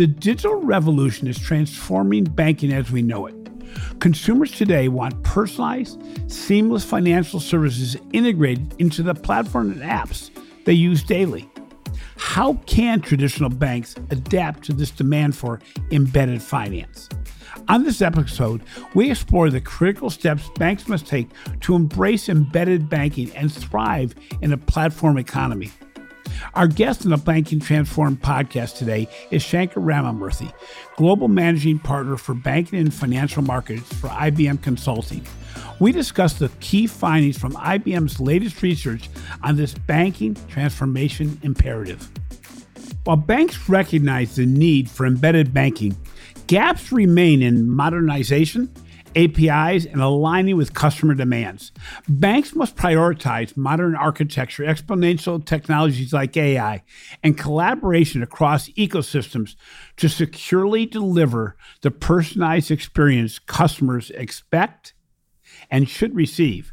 The digital revolution is transforming banking as we know it. Consumers today want personalized, seamless financial services integrated into the platform and apps they use daily. How can traditional banks adapt to this demand for embedded finance? On this episode, we explore the critical steps banks must take to embrace embedded banking and thrive in a platform economy. Our guest in the Banking Transform podcast today is Shanker Ramamurthy, Global Managing Partner for Banking and Financial Markets for IBM Consulting. We discuss the key findings from IBM's latest research on this banking transformation imperative. While banks recognize the need for embedded banking, gaps remain in modernization APIs, and aligning with customer demands. Banks must prioritize modern architecture, exponential technologies like AI, and collaboration across ecosystems to securely deliver the personalized experience customers expect and should receive.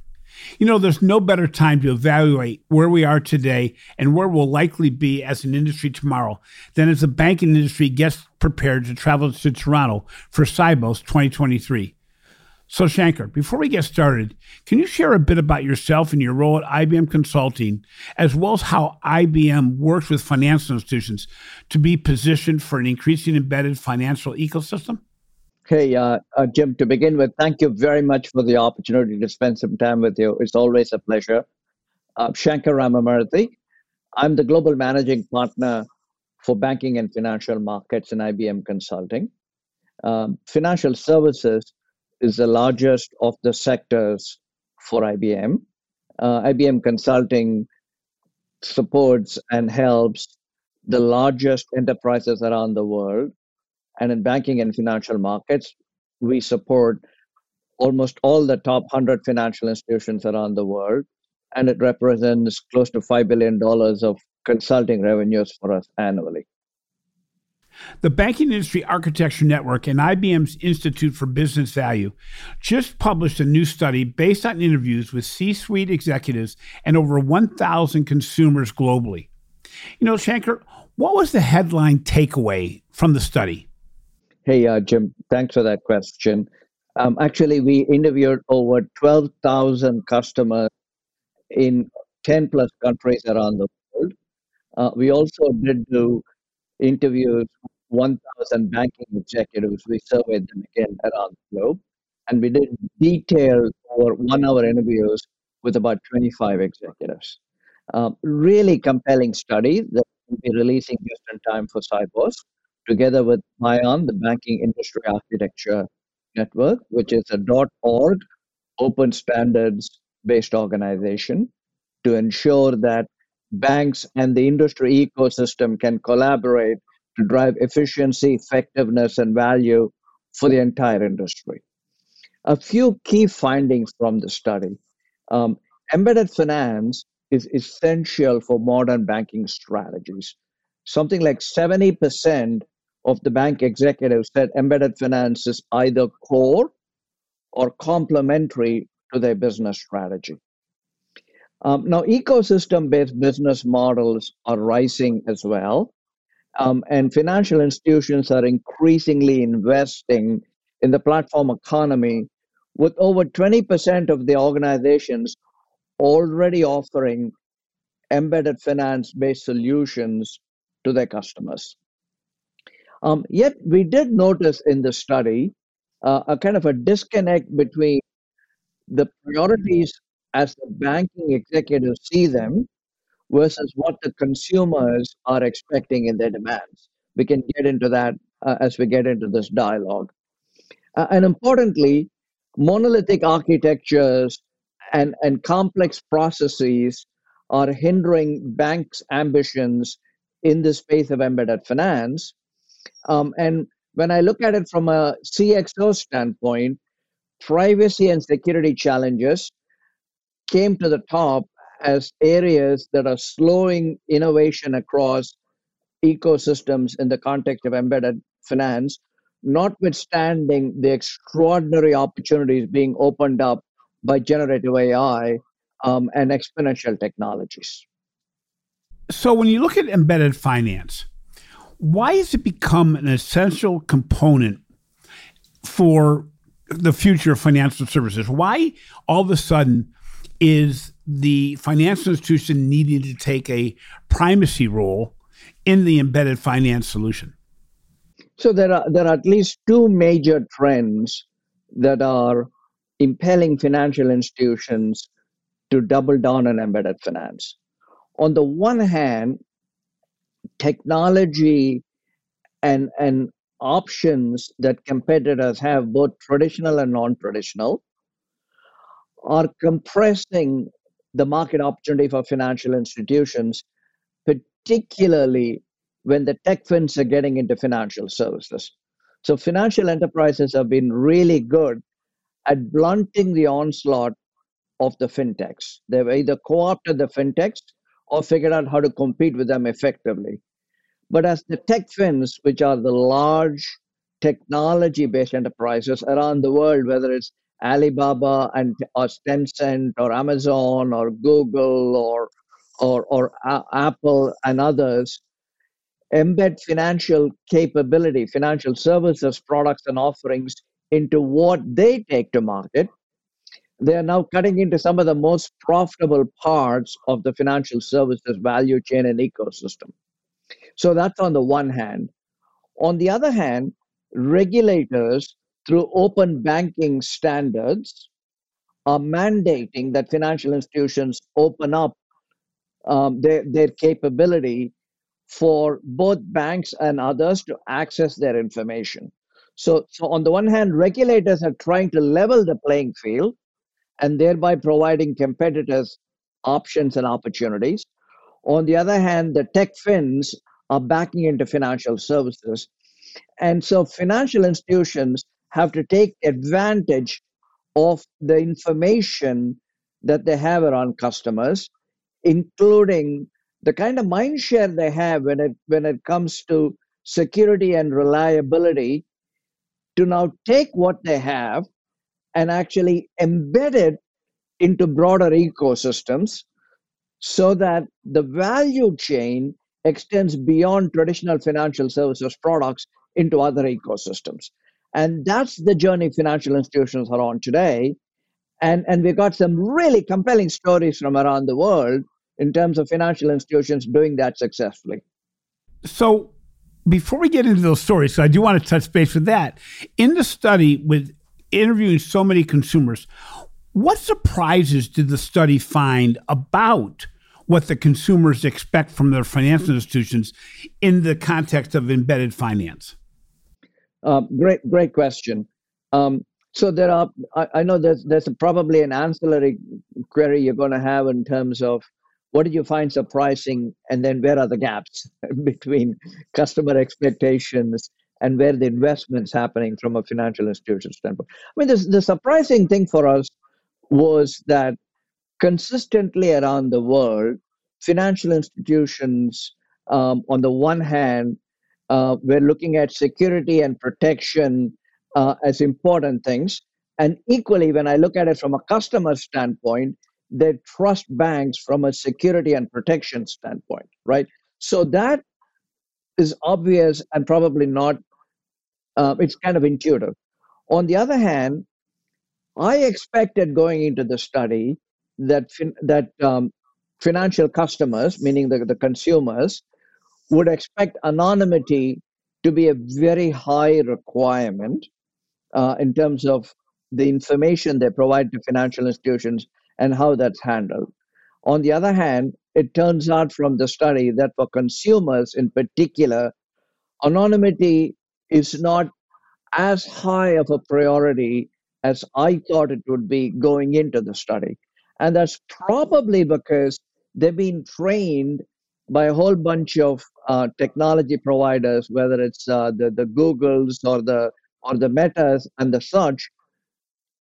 You know, there's no better time to evaluate where we are today and where we'll likely be as an industry tomorrow than as the banking industry gets prepared to travel to Toronto for Sibos 2023. So, Shanker, before we get started, can you share a bit about yourself and your role at IBM Consulting, as well as how IBM works with financial institutions to be positioned for an increasing embedded financial ecosystem? Hey, uh, uh, Jim, to begin with, thank you very much for the opportunity to spend some time with you. It's always a pleasure. Uh, Shanker Ramamurthy. I'm the global managing partner for banking and financial markets in IBM Consulting. Um, financial services is the largest of the sectors for IBM. Uh, IBM Consulting supports and helps the largest enterprises around the world. And in banking and financial markets, we support almost all the top 100 financial institutions around the world. And it represents close to $5 billion of consulting revenues for us annually. The Banking Industry Architecture Network and IBM's Institute for Business Value just published a new study based on interviews with C suite executives and over 1,000 consumers globally. You know, Shanker, what was the headline takeaway from the study? Hey, uh, Jim, thanks for that question. Um, actually, we interviewed over 12,000 customers in 10 plus countries around the world. Uh, we also did do interviewed 1,000 banking executives. We surveyed them again around the globe. And we did detailed over one hour interviews with about 25 executives. Um, really compelling study that we'll be releasing just in time for Sibos, together with BIAN, the Banking Industry Architecture Network, which is a .org open standards based organization to ensure that banks and the industry ecosystem can collaborate to drive efficiency, effectiveness, and value for the entire industry. A few key findings from the study um, embedded finance is essential for modern banking strategies. Something like 70% of the bank executives said embedded finance is either core or complementary to their business strategy. Um, now, ecosystem based business models are rising as well. Um, and financial institutions are increasingly investing in the platform economy, with over 20% of the organizations already offering embedded finance based solutions to their customers. Um, yet, we did notice in the study uh, a kind of a disconnect between the priorities as the banking executives see them versus what the consumers are expecting in their demands. We can get into that uh, as we get into this dialogue. Uh, and importantly, monolithic architectures and, and complex processes are hindering banks' ambitions in the space of embedded finance. Um, and when I look at it from a CXO standpoint, privacy and security challenges came to the top as areas that are slowing innovation across ecosystems in the context of embedded finance, notwithstanding the extraordinary opportunities being opened up by generative AI um, and exponential technologies. So, when you look at embedded finance, Why has it become an essential component for the future of financial services? Why all of a sudden is the financial institution needing to take a primacy role in the embedded finance solution? So there are there are at least two major trends that are impelling financial institutions to double down on embedded finance. On the one hand, technology and and options that competitors have, both traditional and non-traditional, are compressing the market opportunity for financial institutions, particularly when the tech fins are getting into financial services. So financial enterprises have been really good at blunting the onslaught of the fintechs. They've either co-opted the fintechs or figured out how to compete with them effectively. But as the tech fins, which are the large technology-based enterprises around the world, whether it's Alibaba and or Tencent or Amazon or Google or or, or Apple and others, embed financial capability, financial services, products, and offerings into what they take to market. They are now cutting into some of the most profitable parts of the financial services value chain and ecosystem. So that's on the one hand. On the other hand, regulators, through open banking standards, are mandating that financial institutions open up um, their, their capability for both banks and others to access their information. So, so on the one hand, regulators are trying to level the playing field and thereby providing competitors options and opportunities. On the other hand, the tech fins are backing into financial services. And so financial institutions have to take advantage of the information that they have around customers, including the kind of mind share they have when it when it comes to security and reliability, to now take what they have and actually embed it into broader ecosystems so that the value chain extends beyond traditional financial services products into other ecosystems. And that's the journey financial institutions are on today. And, and we got some really compelling stories from around the world in terms of financial institutions doing that successfully. So, before we get into those stories, so I do want to touch base with that. In the study, with interviewing so many consumers, what surprises did the study find about what the consumers expect from their financial institutions in the context of embedded finance? Uh, great, great question. Um, so there are, I, I, know there's there's probably an ancillary query you're going to have in terms of what did you find surprising, and then where are the gaps between customer expectations and where the investments happening from a financial institution standpoint. I mean, this, the surprising thing for us was that consistently around the world, financial institutions, um, on the one hand, uh, we're looking at security and protection uh, as important things. And equally, when I look at it from a customer standpoint, they trust banks from a security and protection standpoint, right? So that is obvious and probably not, uh, it's kind of intuitive. On the other hand, I expected going into the study that fin- that um, financial customers, meaning the, the consumers, would expect anonymity to be a very high requirement uh, in terms of the information they provide to financial institutions and how that's handled. On the other hand, it turns out from the study that for consumers in particular, anonymity is not as high of a priority as I thought it would be going into the study. And that's probably because they've been trained by a whole bunch of uh, technology providers, whether it's uh, the, the Googles or the or the Metas and the such,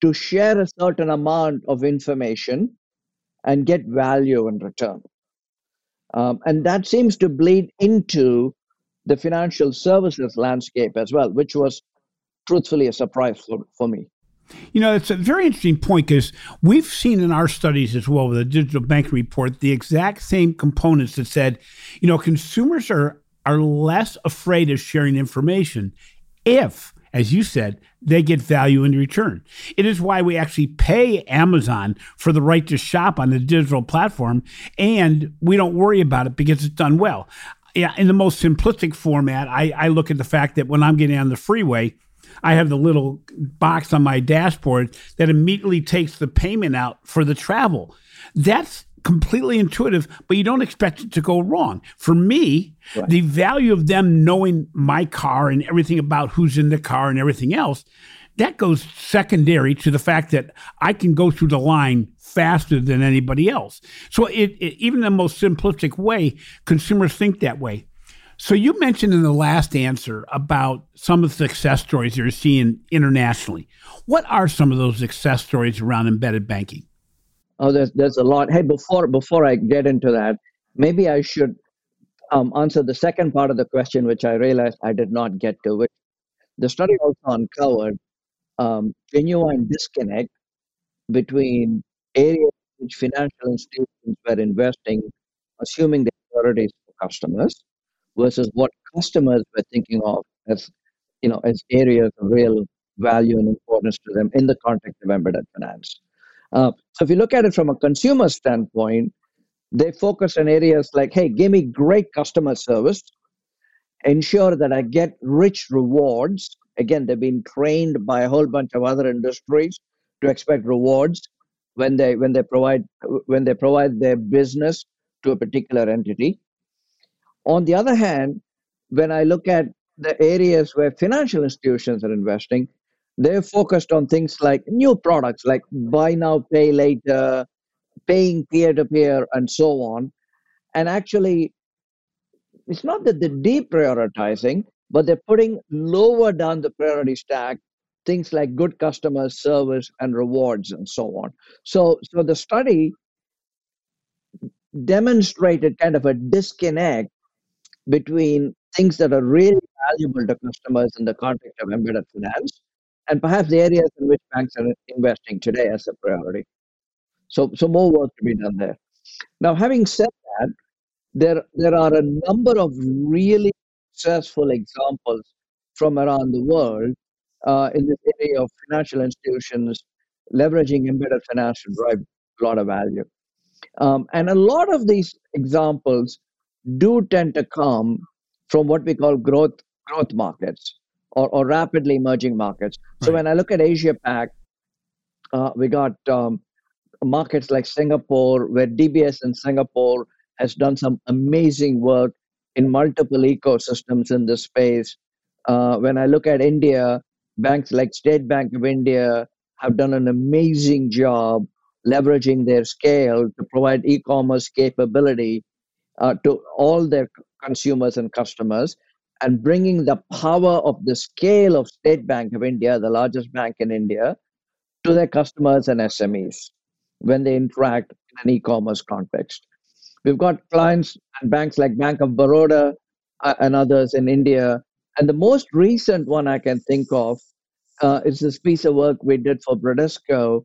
to share a certain amount of information and get value in return. Um, and that seems to bleed into the financial services landscape as well, which was truthfully a surprise for, for me. You know, it's a very interesting point because we've seen in our studies as well with the digital banking report the exact same components that said, you know, consumers are are less afraid of sharing information if, as you said, they get value in return. It is why we actually pay Amazon for the right to shop on the digital platform, and we don't worry about it because it's done well. Yeah, in the most simplistic format, I, I look at the fact that when I'm getting on the freeway, I have the little box on my dashboard that immediately takes the payment out for the travel. That's completely intuitive, but you don't expect it to go wrong. For me, right. the value of them knowing my car and everything about who's in the car and everything else, that goes secondary to the fact that I can go through the line faster than anybody else. So it, it, even the most simplistic way, consumers think that way. So you mentioned in the last answer about some of the success stories you're seeing internationally. What are some of those success stories around embedded banking? Oh, there's there's a lot. Hey, before before I get into that, maybe I should um, answer the second part of the question, which I realized I did not get to. Which the study also uncovered um, genuine disconnect between areas in which financial institutions were investing, assuming the priorities for customers, versus what customers were thinking of as you know as areas of real value and importance to them in the context of embedded finance. Uh, so if you look at it from a consumer standpoint, they focus on areas like, hey, give me great customer service, ensure that I get rich rewards. Again, they've been trained by a whole bunch of other industries to expect rewards when they when they provide when they provide their business to a particular entity. On the other hand, when I look at the areas where financial institutions are investing, they're focused on things like new products like buy now, pay later, paying peer to peer, and so on. And actually, it's not that they're deprioritizing, but they're putting lower down the priority stack things like good customer service and rewards and so on. So, so the study demonstrated kind of a disconnect between things that are really valuable to customers in the context of embedded finance and perhaps the areas in which banks are investing today as a priority. So, so more work to be done there. Now, having said that, there there are a number of really successful examples from around the world uh, in this area of financial institutions leveraging embedded finance to drive a lot of value. Um, and a lot of these examples do tend to come from what we call growth growth markets or, or rapidly emerging markets. So when I look at Asia Pac, uh, we got um, markets like Singapore, where DBS in Singapore has done some amazing work in multiple ecosystems in this space. Uh, when I look at India, banks like State Bank of India have done an amazing job leveraging their scale to provide e-commerce capability uh, to all their consumers and customers and bringing the power of the scale of State Bank of India, the largest bank in India, to their customers and SMEs when they interact in an e-commerce context. We've got clients and banks like Bank of Baroda uh, and others in India. And the most recent one I can think of uh, is this piece of work we did for Bradesco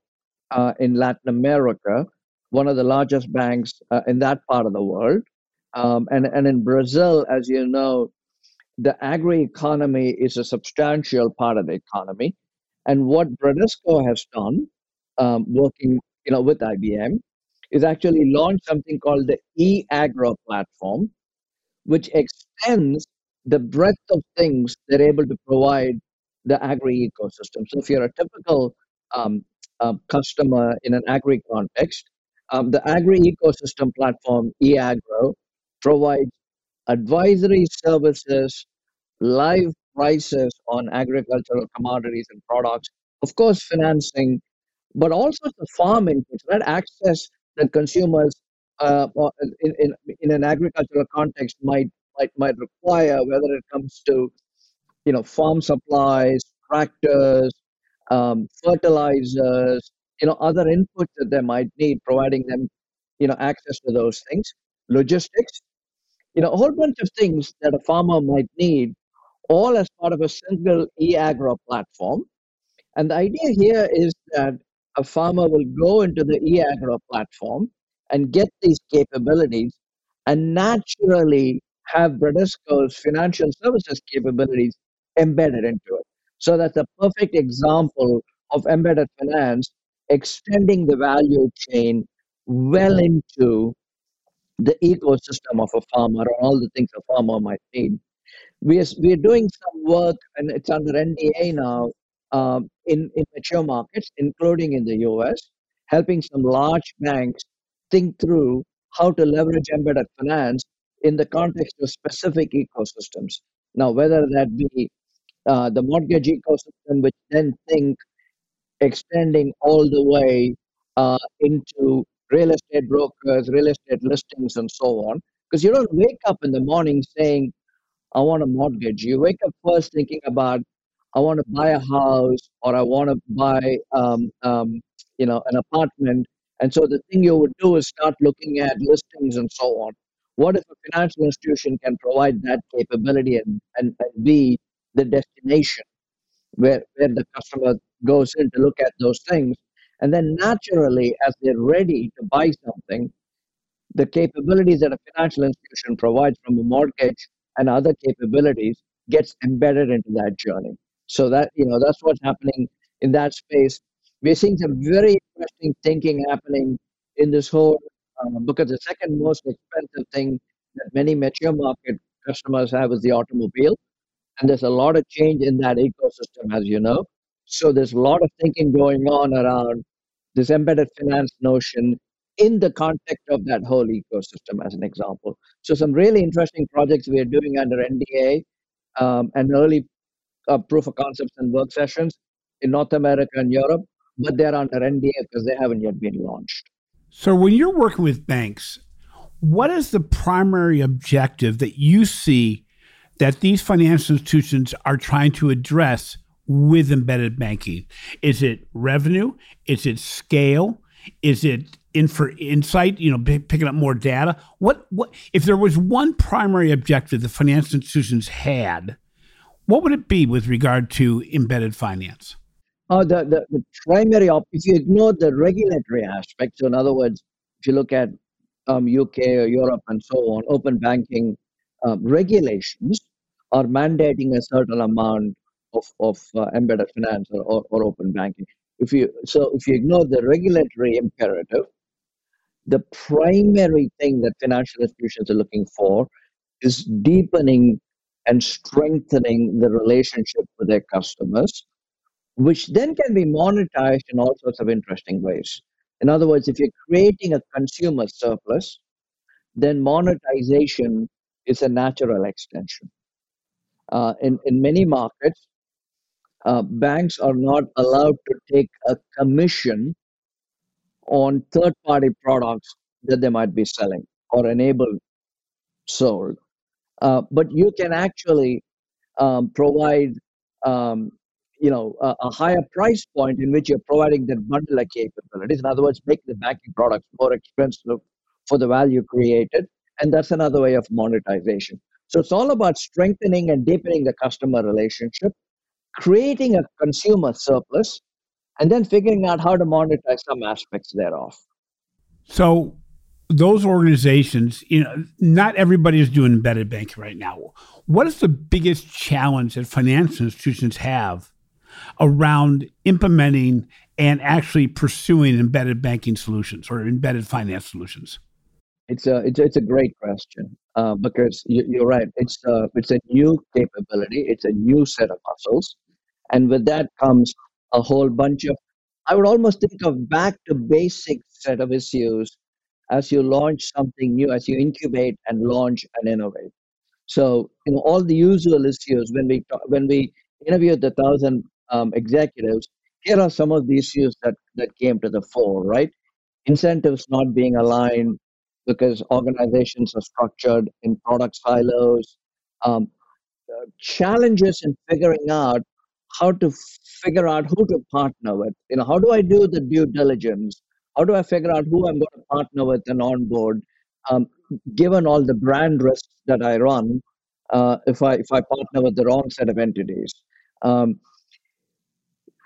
uh, in Latin America, one of the largest banks uh, in that part of the world. Um, and, and in Brazil, as you know, the agri economy is a substantial part of the economy. And what Bradesco has done, um, working you know with IBM, is actually launched something called the e-agro platform, which extends the breadth of things they're able to provide the agri ecosystem. So if you're a typical um, uh, customer in an agri context, um, the agri ecosystem platform e-agro provides advisory services live prices on agricultural commodities and products, of course, financing, but also the farm inputs, right? Access that consumers uh, in, in, in an agricultural context might, might, might require, whether it comes to you know, farm supplies, tractors, um, fertilizers, you know, other inputs that they might need, providing them, you know, access to those things, logistics, you know, a whole bunch of things that a farmer might need all as part of a single e-agro platform. And the idea here is that a farmer will go into the e-agro platform and get these capabilities and naturally have Bradesco's financial services capabilities embedded into it. So that's a perfect example of embedded finance extending the value chain well into the ecosystem of a farmer or all the things a farmer might need. We are, we are doing some work, and it's under NDA now, um, in, in mature markets, including in the US, helping some large banks think through how to leverage embedded finance in the context of specific ecosystems. Now, whether that be uh, the mortgage ecosystem, which then think extending all the way uh, into real estate brokers, real estate listings, and so on. Because you don't wake up in the morning saying, I want a mortgage. You wake up first thinking about, I want to buy a house or I want to buy, um, um, you know, an apartment. And so the thing you would do is start looking at listings and so on. What if a financial institution can provide that capability and, and, and be the destination where, where the customer goes in to look at those things? And then naturally, as they're ready to buy something, the capabilities that a financial institution provides from a mortgage and other capabilities gets embedded into that journey. So that you know that's what's happening in that space. We're seeing some very interesting thinking happening in this whole um, because the second most expensive thing that many mature market customers have is the automobile, and there's a lot of change in that ecosystem, as you know. So there's a lot of thinking going on around this embedded finance notion in the context of that whole ecosystem, as an example. So, some really interesting projects we are doing under NDA um, and early uh, proof of concepts and work sessions in North America and Europe, but they're under NDA because they haven't yet been launched. So, when you're working with banks, what is the primary objective that you see that these financial institutions are trying to address with embedded banking? Is it revenue? Is it scale? Is it in for insight? You know, picking up more data. What what if there was one primary objective the financial institutions had? What would it be with regard to embedded finance? Uh, the, the, the primary, op- if you ignore the regulatory aspect, so in other words, if you look at um, UK or Europe and so on, open banking um, regulations are mandating a certain amount of, of uh, embedded finance or, or, or, open banking. If you so if you ignore the regulatory imperative, the primary thing that financial institutions are looking for is deepening and strengthening the relationship with their customers, which then can be monetized in all sorts of interesting ways. In other words, if you're creating a consumer surplus, then monetization is a natural extension. Uh, in, in many markets, uh, banks are not allowed to take a commission on third party products that they might be selling or enable sold. Uh, but you can actually um, provide um, you know a, a, higher price point in which you're providing that bundle of capabilities in other words make the banking products more expensive for the value created and that's another way of monetization so it's all about strengthening and deepening the customer relationship creating a consumer surplus, and then figuring out how to monetize some aspects thereof. So, those organizations, you know, not everybody is doing embedded banking right now. What is the biggest challenge that financial institutions have around implementing and actually pursuing embedded banking solutions or embedded finance solutions? It's a it's, it's a great question uh, because you, are right. It's a, it's a new capability. It's a new set of muscles, and with that comes a whole bunch of. I would almost think of back to basic set of issues as you launch something new, as you incubate and launch and innovate. So you know all the usual issues when we talk, when we interviewed the thousand um, executives. Here are some of the issues that that came to the fore. Right, incentives not being aligned because organizations are structured in product silos. Um, uh, challenges in figuring out how to figure out who to partner with. You know, how do I do the due diligence? How do I figure out who I'm going to partner with and onboard? Um, given all the brand risks that I run, uh, if I if I partner with the wrong set of entities, um,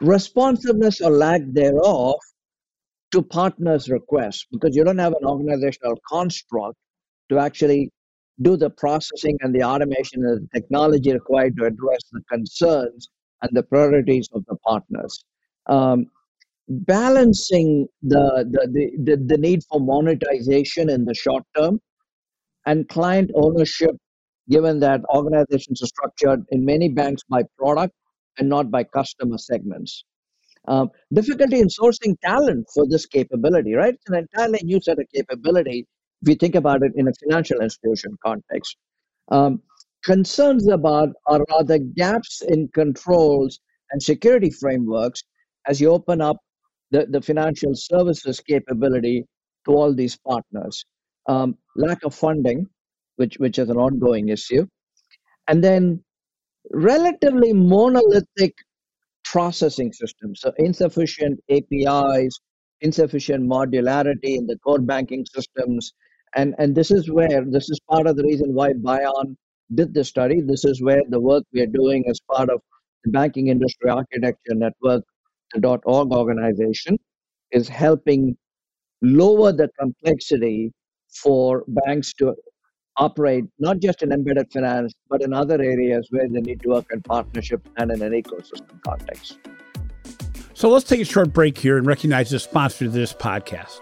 responsiveness or lack thereof to partners' requests because you don't have an organizational construct to actually do the processing and the automation and the technology required to address the concerns and the priorities of the partners. Um, balancing the, the, the, the, need for monetization in the short term and client ownership, given that organizations are structured in many banks by product and not by customer segments. Um, difficulty in sourcing talent for this capability, right? It's an entirely new set of capability if you think about it in a financial institution context. Um, concerns about are rather gaps in controls and security frameworks as you open up the, the financial services capability to all these partners. Um, lack of funding, which, which is an ongoing issue. And then relatively monolithic processing systems. So insufficient APIs, insufficient modularity in the core banking systems. And, and this is where, this is part of the reason why BIAN did the study. This is where the work we are doing as part of the Banking Industry Architecture Network, the .org organization, is helping lower the complexity for banks to operate not just in embedded finance, but in other areas where they need to work in partnership and in an ecosystem context. So let's take a short break here and recognize the sponsor of this podcast.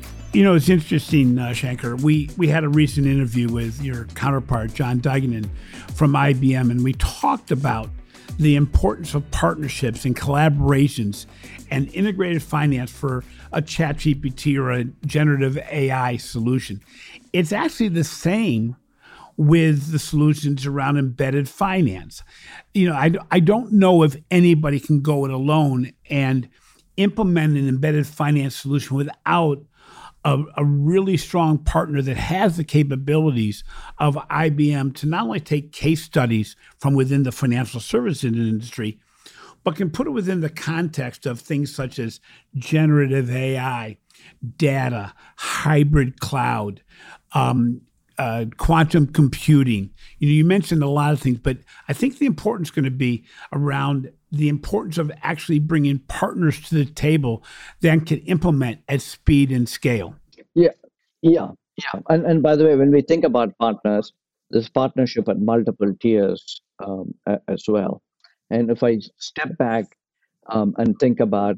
You know, it's interesting, uh, Shanker. We we had a recent interview with your counterpart, John Duigenan from IBM, and we talked about the importance of partnerships and collaborations and integrated finance for a ChatGPT or a generative AI solution. It's actually the same with the solutions around embedded finance. You know, I, I don't know if anybody can go it alone and implement an embedded finance solution without a, a, really strong partner that has the capabilities of IBM to not only take case studies from within the financial services industry, but can put it within the context of things such as generative AI, data, hybrid cloud, um, uh, quantum computing. You know, you mentioned a lot of things, but I think the importance is going to be around the importance of actually bringing partners to the table that can implement at speed and scale. Yeah, yeah, yeah. And and by the way, when we think about partners, there's partnership at multiple tiers um, as well. And if I step back um, and think about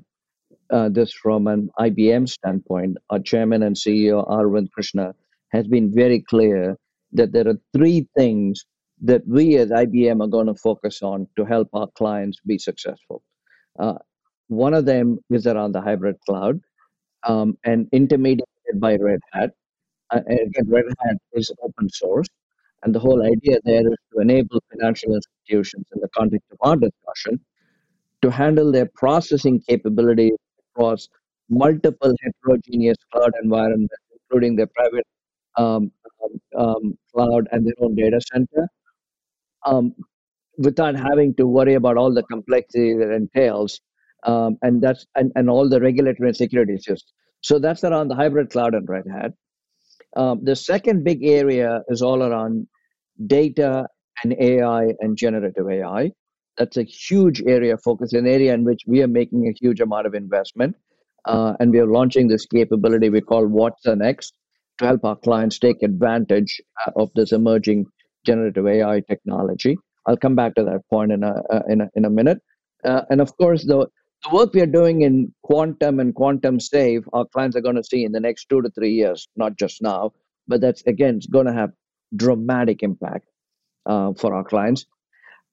uh, this from an IBM standpoint, our chairman and CEO Arvind Krishna has been very clear that there are three things that we as IBM are going to focus on to help our clients be successful. Uh, one of them is around the hybrid cloud um, and intermediated by Red Hat. Uh, again, Red Hat is open source, and the whole idea there is to enable financial institutions in the context of our discussion to handle their processing capabilities across multiple heterogeneous cloud environments, including their private um, um, um, cloud and their own data center, um, without having to worry about all the complexity that entails, um, and that's and, and all the regulatory and security issues. So that's around the hybrid cloud and Red Hat. Um, the second big area is all around data and AI and generative AI. That's a huge area of focus, an area in which we are making a huge amount of investment. Uh, and we are launching this capability we call watsonx to help our clients take advantage uh, of this emerging generative AI technology. I'll come back to that point in a, uh, in a, in a minute. Uh, and of course, the, the work we are doing in quantum and quantum safe, our clients are going to see in the next two to three years, not just now, but that's again, going to have dramatic impact uh, for our clients.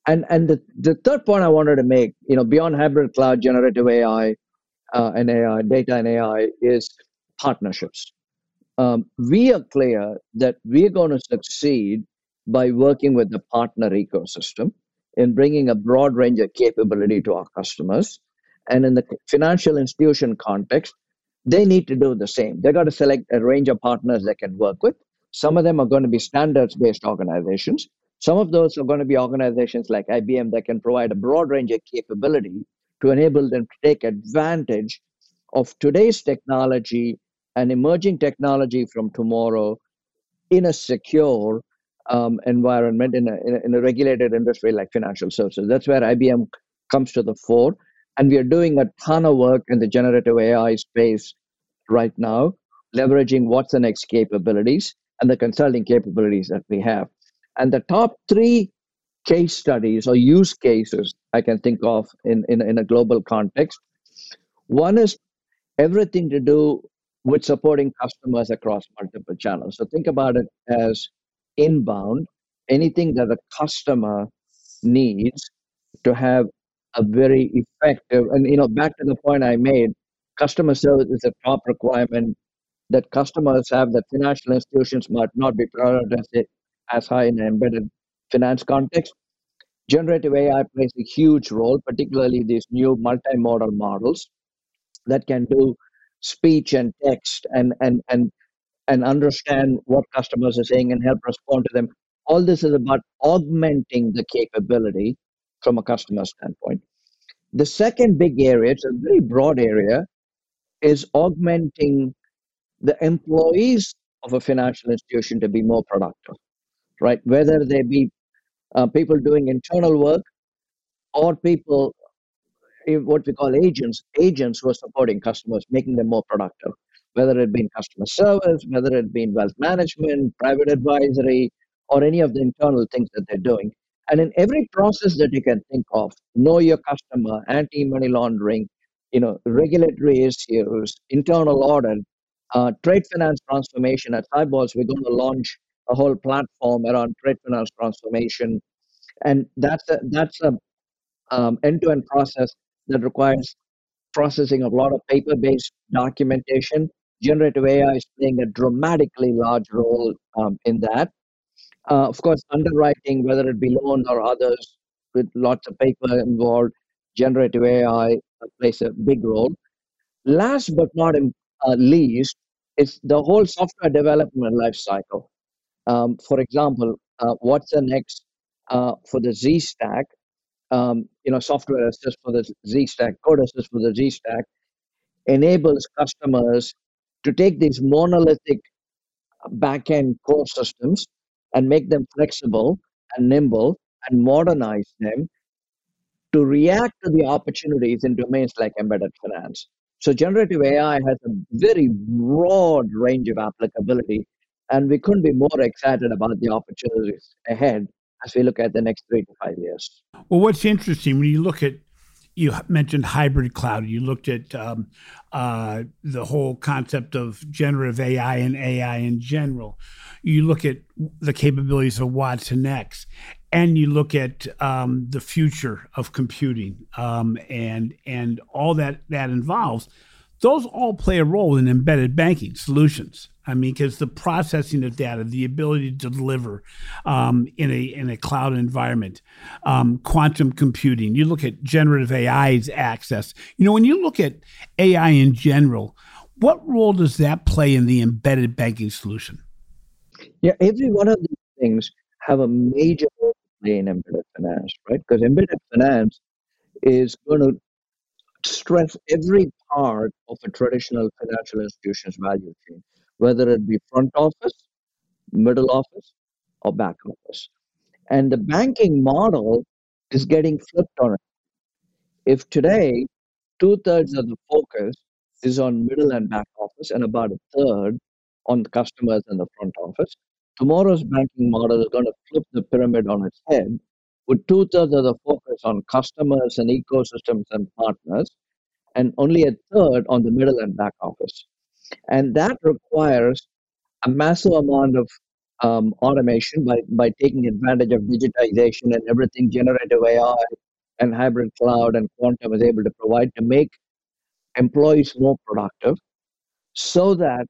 And and the, the third point I wanted to make, you know, beyond hybrid cloud, generative AI, uh, and AI, data and AI is partnerships. Um, we are clear that we're going to succeed by working with the partner ecosystem in bringing a broad range of capability to our customers. And in the financial institution context, they need to do the same. They've got to select a range of partners they can work with Some of them are going to be standards based organizations. Some of those are going to be organizations like IBM that can provide a broad range of capability to enable them to take advantage of today's technology and emerging technology from tomorrow in a secure um, environment in a, in a, in a regulated industry like financial services. That's where IBM comes to the fore. And we are doing a ton of work in the generative AI space right now, leveraging watsonx capabilities and the consulting capabilities that we have. And the top three case studies or use cases I can think of in, in, in a global context. One is everything to do with supporting customers across multiple channels. So think about it as inbound, anything that a customer needs to have a very effective, and you know, back to the point I made, customer service is a top requirement that customers have that financial institutions might not be prioritized as high in an embedded finance context. Generative AI plays a huge role, particularly these new multimodal models that can do speech and text and and and and understand what customers are saying and help respond to them. All this is about augmenting the capability from a customer standpoint. The second big area, it's a very broad area, is augmenting the employees of a financial institution to be more productive, right? Whether they be uh, people doing internal work or people what we call agents, agents who are supporting customers, making them more productive, whether it be in customer service, whether it be in wealth management, private advisory, or any of the internal things that they're doing. And in every process that you can think of, know your customer, anti-money laundering, you know, regulatory issues, internal audit, uh, trade finance transformation. At Sibos, we're going to launch a whole platform around trade finance transformation, and that's a that's a um, end-to-end process that requires processing a lot of paper-based documentation. Generative AI is playing a dramatically large role um, in that. Uh, of course, underwriting, whether it be loans or others, with lots of paper involved, generative AI plays a big role. Last but not uh, least, is the whole software development life cycle. Um, for example, uh, watsonx uh, for the Z stack um, you know, software assist for the Z stack, code assist for the Z stack, enables customers to take these monolithic backend core systems and make them flexible and nimble and modernize them to react to the opportunities in domains like embedded finance. So generative AI has a very broad range of applicability, and we couldn't be more excited about the opportunities ahead as we look at the next three to five years. Well, what's interesting when you look at you mentioned hybrid cloud. You looked at um, uh, the whole concept of generative AI and AI in general. You look at the capabilities of watsonx, and you look at um, the future of computing um, and and all that that involves. Those all play a role in embedded banking solutions. I mean, because the processing of data, the ability to deliver um, in a in a cloud environment, um, quantum computing. You look at generative AI's access. You know, when you look at AI in general, what role does that play in the embedded banking solution? Yeah, every one of these things have a major role to play in embedded finance, right? Because embedded finance is going to stress every part of a traditional financial institution's value chain whether it be front office, middle office, or back office. And the banking model is getting flipped on it. If today two thirds of the focus is on middle and back office and about a third on the customers and the front office, tomorrow's banking model is going to flip the pyramid on its head with two thirds of the focus on customers and ecosystems and partners, and only a third on the middle and back office. And that requires a massive amount of um, automation by, by taking advantage of digitization and everything generative AI and hybrid cloud and quantum is able to provide to make employees more productive so that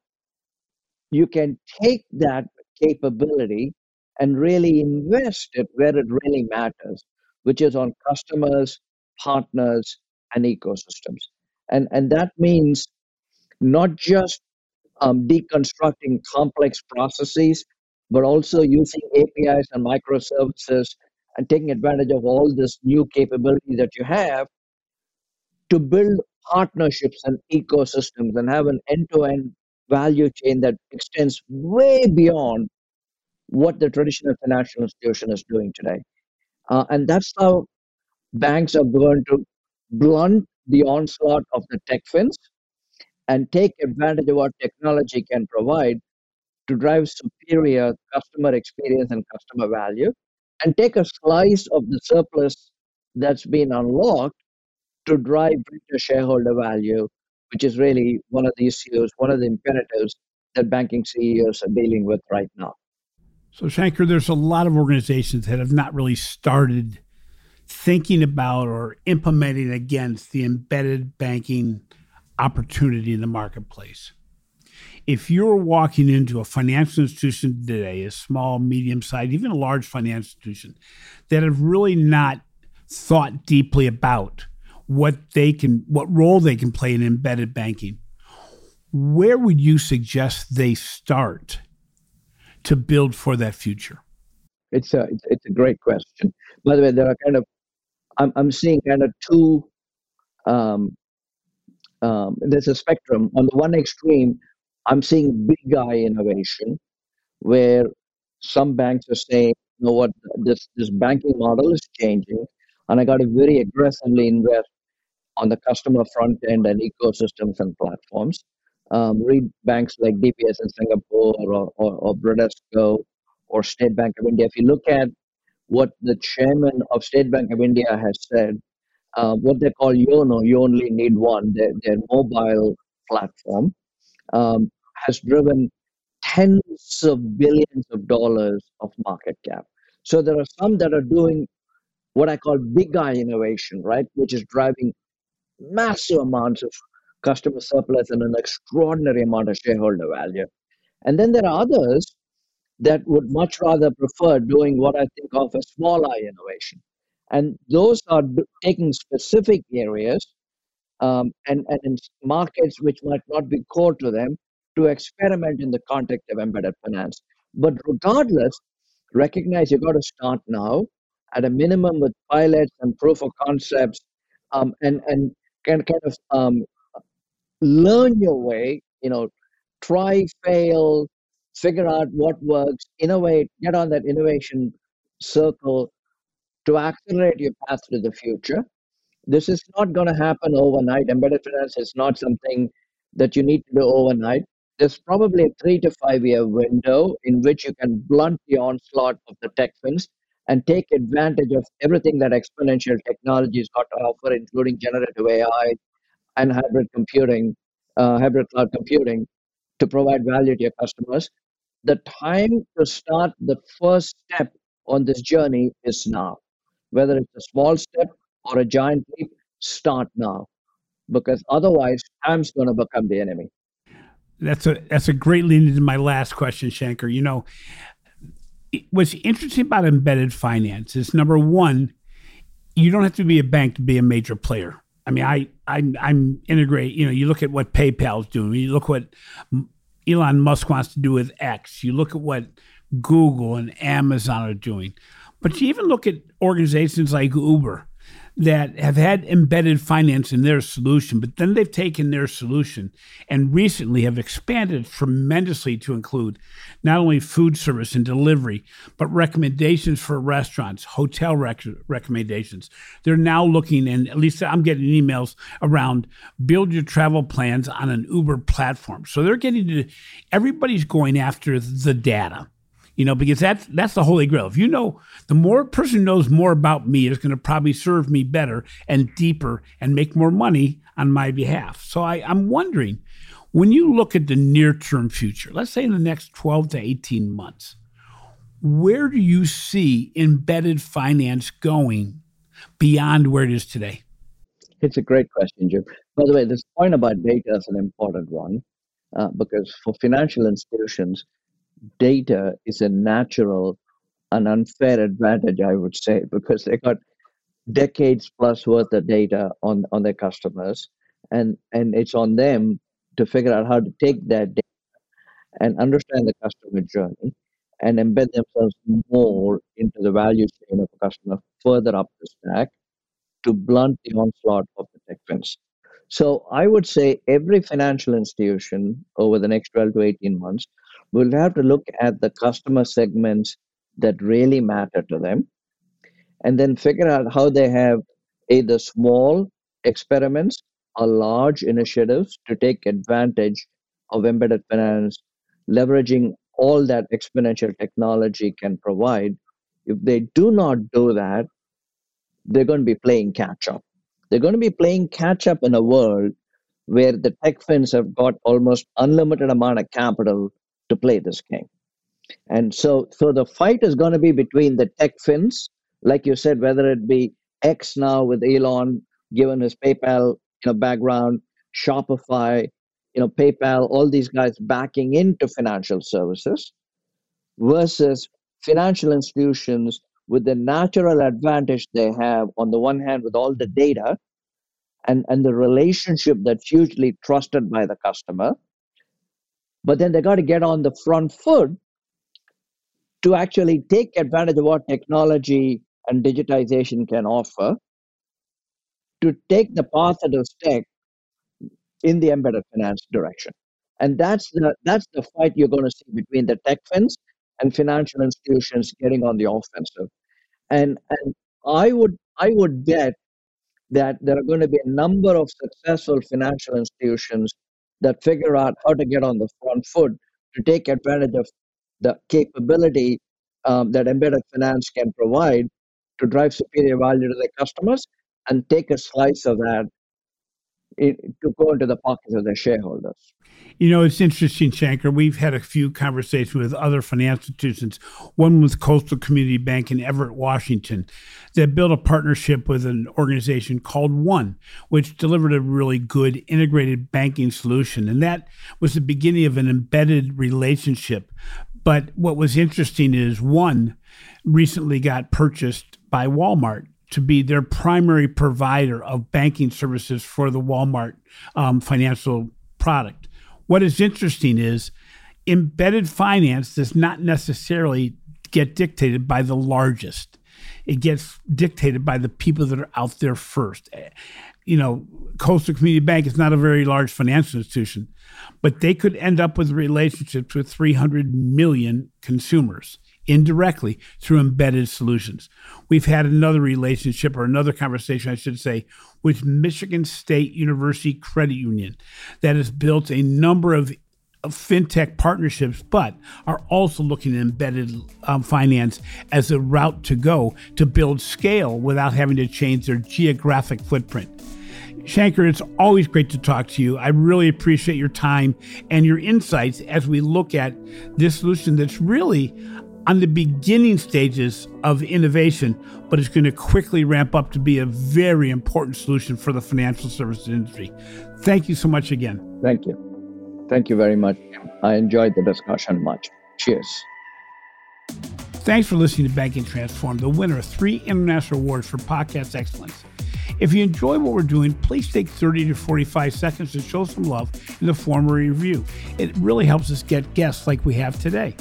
you can take that capability and really invest it where it really matters, which is on customers, partners, and ecosystems. And, and that means not just um, deconstructing complex processes, but also using APIs and microservices and taking advantage of all this new capability that you have to build partnerships and ecosystems and have an end-to-end value chain that extends way beyond what the traditional financial institution is doing today. Uh, and that's how banks are going to blunt the onslaught of the tech fins and take advantage of what technology can provide to drive superior customer experience and customer value and take a slice of the surplus that's been unlocked to drive greater shareholder value, which is really one of the issues, one of the imperatives that banking CEOs are dealing with right now. So, Shanker, there's a lot of organizations that have not really started thinking about or implementing against the embedded banking opportunity in the marketplace. If you're walking into a financial institution today, a small, medium sized, even a large financial institution, that have really not thought deeply about what they can, what role they can play in embedded banking, where would you suggest they start to build for that future? It's a it's a great question. By the way, there are kind of I'm I'm seeing kind of two. Um, um, there's a spectrum. On the one extreme, I'm seeing big eye innovation, where some banks are saying, you know what, this this banking model is changing, and I got to very aggressively invest on the customer front end and ecosystems and platforms. Um, read banks like DBS in Singapore or, or, or Bradesco or State Bank of India. If you look at what the chairman of State Bank of India has said, uh, what they call YONO, you only need one, their, their mobile platform, um, has driven tens of billions of dollars of market cap. So there are some that are doing what I call big eye innovation, right, which is driving massive amounts of customer surplus and an extraordinary amount of shareholder value. And then there are others that would much rather prefer doing what I think of as small eye innovation. And those are taking specific areas um, and, and markets which might not be core to them to experiment in the context of embedded finance. But regardless, recognize you've got to start now at a minimum with pilots and proof of concepts um, and, and can kind of um, learn your way, you know, try, fail, figure out what works, innovate, get on that innovation circle to accelerate your path to the future. This is not going to happen overnight. Embedded finance is not something that you need to do overnight. There's probably a three to five year window in which you can blunt the onslaught of the tech fins and take advantage of everything that exponential technology has got to offer, including generative AI, and hybrid computing, uh, hybrid cloud computing, to provide value to your customers. The time to start the first step on this journey is now. Whether it's a small step or a giant leap, start now, because otherwise, time's going to become the enemy. That's a that's a great lead into my last question, Shanker. You know, what's interesting about embedded finance is number one, you don't have to be a bank to be a major player. I mean, I, I I'm integrate. You know, you look at what PayPal's doing. You look what Elon Musk wants to do with X. You look at what Google and Amazon are doing. But you even look at organizations like Uber that have had embedded finance in their solution, but then they've taken their solution and recently have expanded tremendously to include not only food service and delivery, but recommendations for restaurants, hotel rec- recommendations. They're now looking, and at least I'm getting emails around build your travel plans on an Uber platform. So they're getting to, everybody's going after the data you know, because that's that's the holy grail. If you know, the more person knows more about me is going to probably serve me better and deeper and make more money on my behalf. So I, I'm wondering, when you look at the near term future, let's say in the next 12 to 18 months, where do you see embedded finance going beyond where it is today? It's a great question, Jim. By the way, this point about data is an important one uh, because for financial institutions, data is a natural and unfair advantage, I would say, because they got decades plus worth of data on, on their customers, and, and it's on them to figure out how to take that data and understand the customer journey and embed themselves more into the value chain of a customer further up the stack to blunt the onslaught of the tech fins. So I would say every financial institution over the next 12 to 18 months will have to look at the customer segments that really matter to them and then figure out how they have either small experiments or large initiatives to take advantage of embedded finance, leveraging all that exponential technology can provide. If they do not do that, they're going to be playing catch up. They're going to be playing catch up in a world where the tech fins have got almost unlimited amount of capital to play this game. And so, so the fight is going to be between the tech fins, like you said, whether it be X now with Elon, given his PayPal you know, background, Shopify, you know, PayPal, all these guys backing into financial services, versus financial institutions with the natural advantage they have on the one hand with all the data and, and the relationship that's hugely trusted by the customer. But then they got to get on the front foot to actually take advantage of what technology and digitization can offer to take the path that is take in the embedded finance direction. And that's the that's the fight you're going to see between the tech fins and financial institutions getting on the offensive. And and I would I would bet that there are going to be a number of successful financial institutions that figure out how to get on the front foot to take advantage of the capability um, that embedded finance can provide to drive superior value to their customers and take a slice of that in, to go into the pockets of the shareholders. You know, it's interesting, Shanker. We've had a few conversations with other financial institutions, one with Coastal Community Bank in Everett, Washington, that built a partnership with an organization called One, which delivered a really good integrated banking solution. And that was the beginning of an embedded relationship. But what was interesting is One recently got purchased by Walmart to be their primary provider of banking services for the Walmart um, financial product. What is interesting is embedded finance does not necessarily get dictated by the largest. It gets dictated by the people that are out there first. You know, Coastal Community Bank is not a very large financial institution, but they could end up with relationships with 300 million consumers indirectly through embedded solutions. We've had another relationship or another conversation, I should say, with Michigan State University Credit Union that has built a number of fintech partnerships, but are also looking at embedded um, finance as a route to go to build scale without having to change their geographic footprint. Shanker, it's always great to talk to you. I really appreciate your time and your insights as we look at this solution that's really on the beginning stages of innovation, but it's going to quickly ramp up to be a very important solution for the financial services industry. Thank you so much again. Thank you. Thank you very much. I enjoyed the discussion much. Cheers. Thanks for listening to Banking Transform, the winner of three international awards for podcast excellence. If you enjoy what we're doing, please take 30 to 45 seconds to show some love in the form of a review. It really helps us get guests like we have today.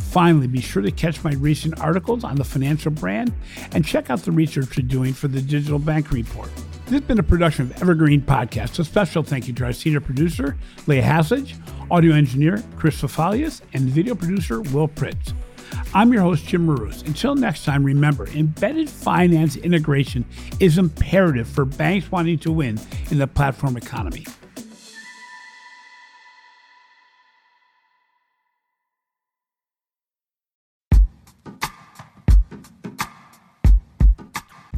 Finally, be sure to catch my recent articles on the financial brand and check out the research we're doing for the Digital Bank Report. This has been a production of Evergreen Podcast. A special thank you to our senior producer, Leah Haslage, audio engineer, Chris Fafalios, and video producer, Will Pritz. I'm your host, Jim Marous. Until next time, remember embedded finance integration is imperative for banks wanting to win in the platform economy.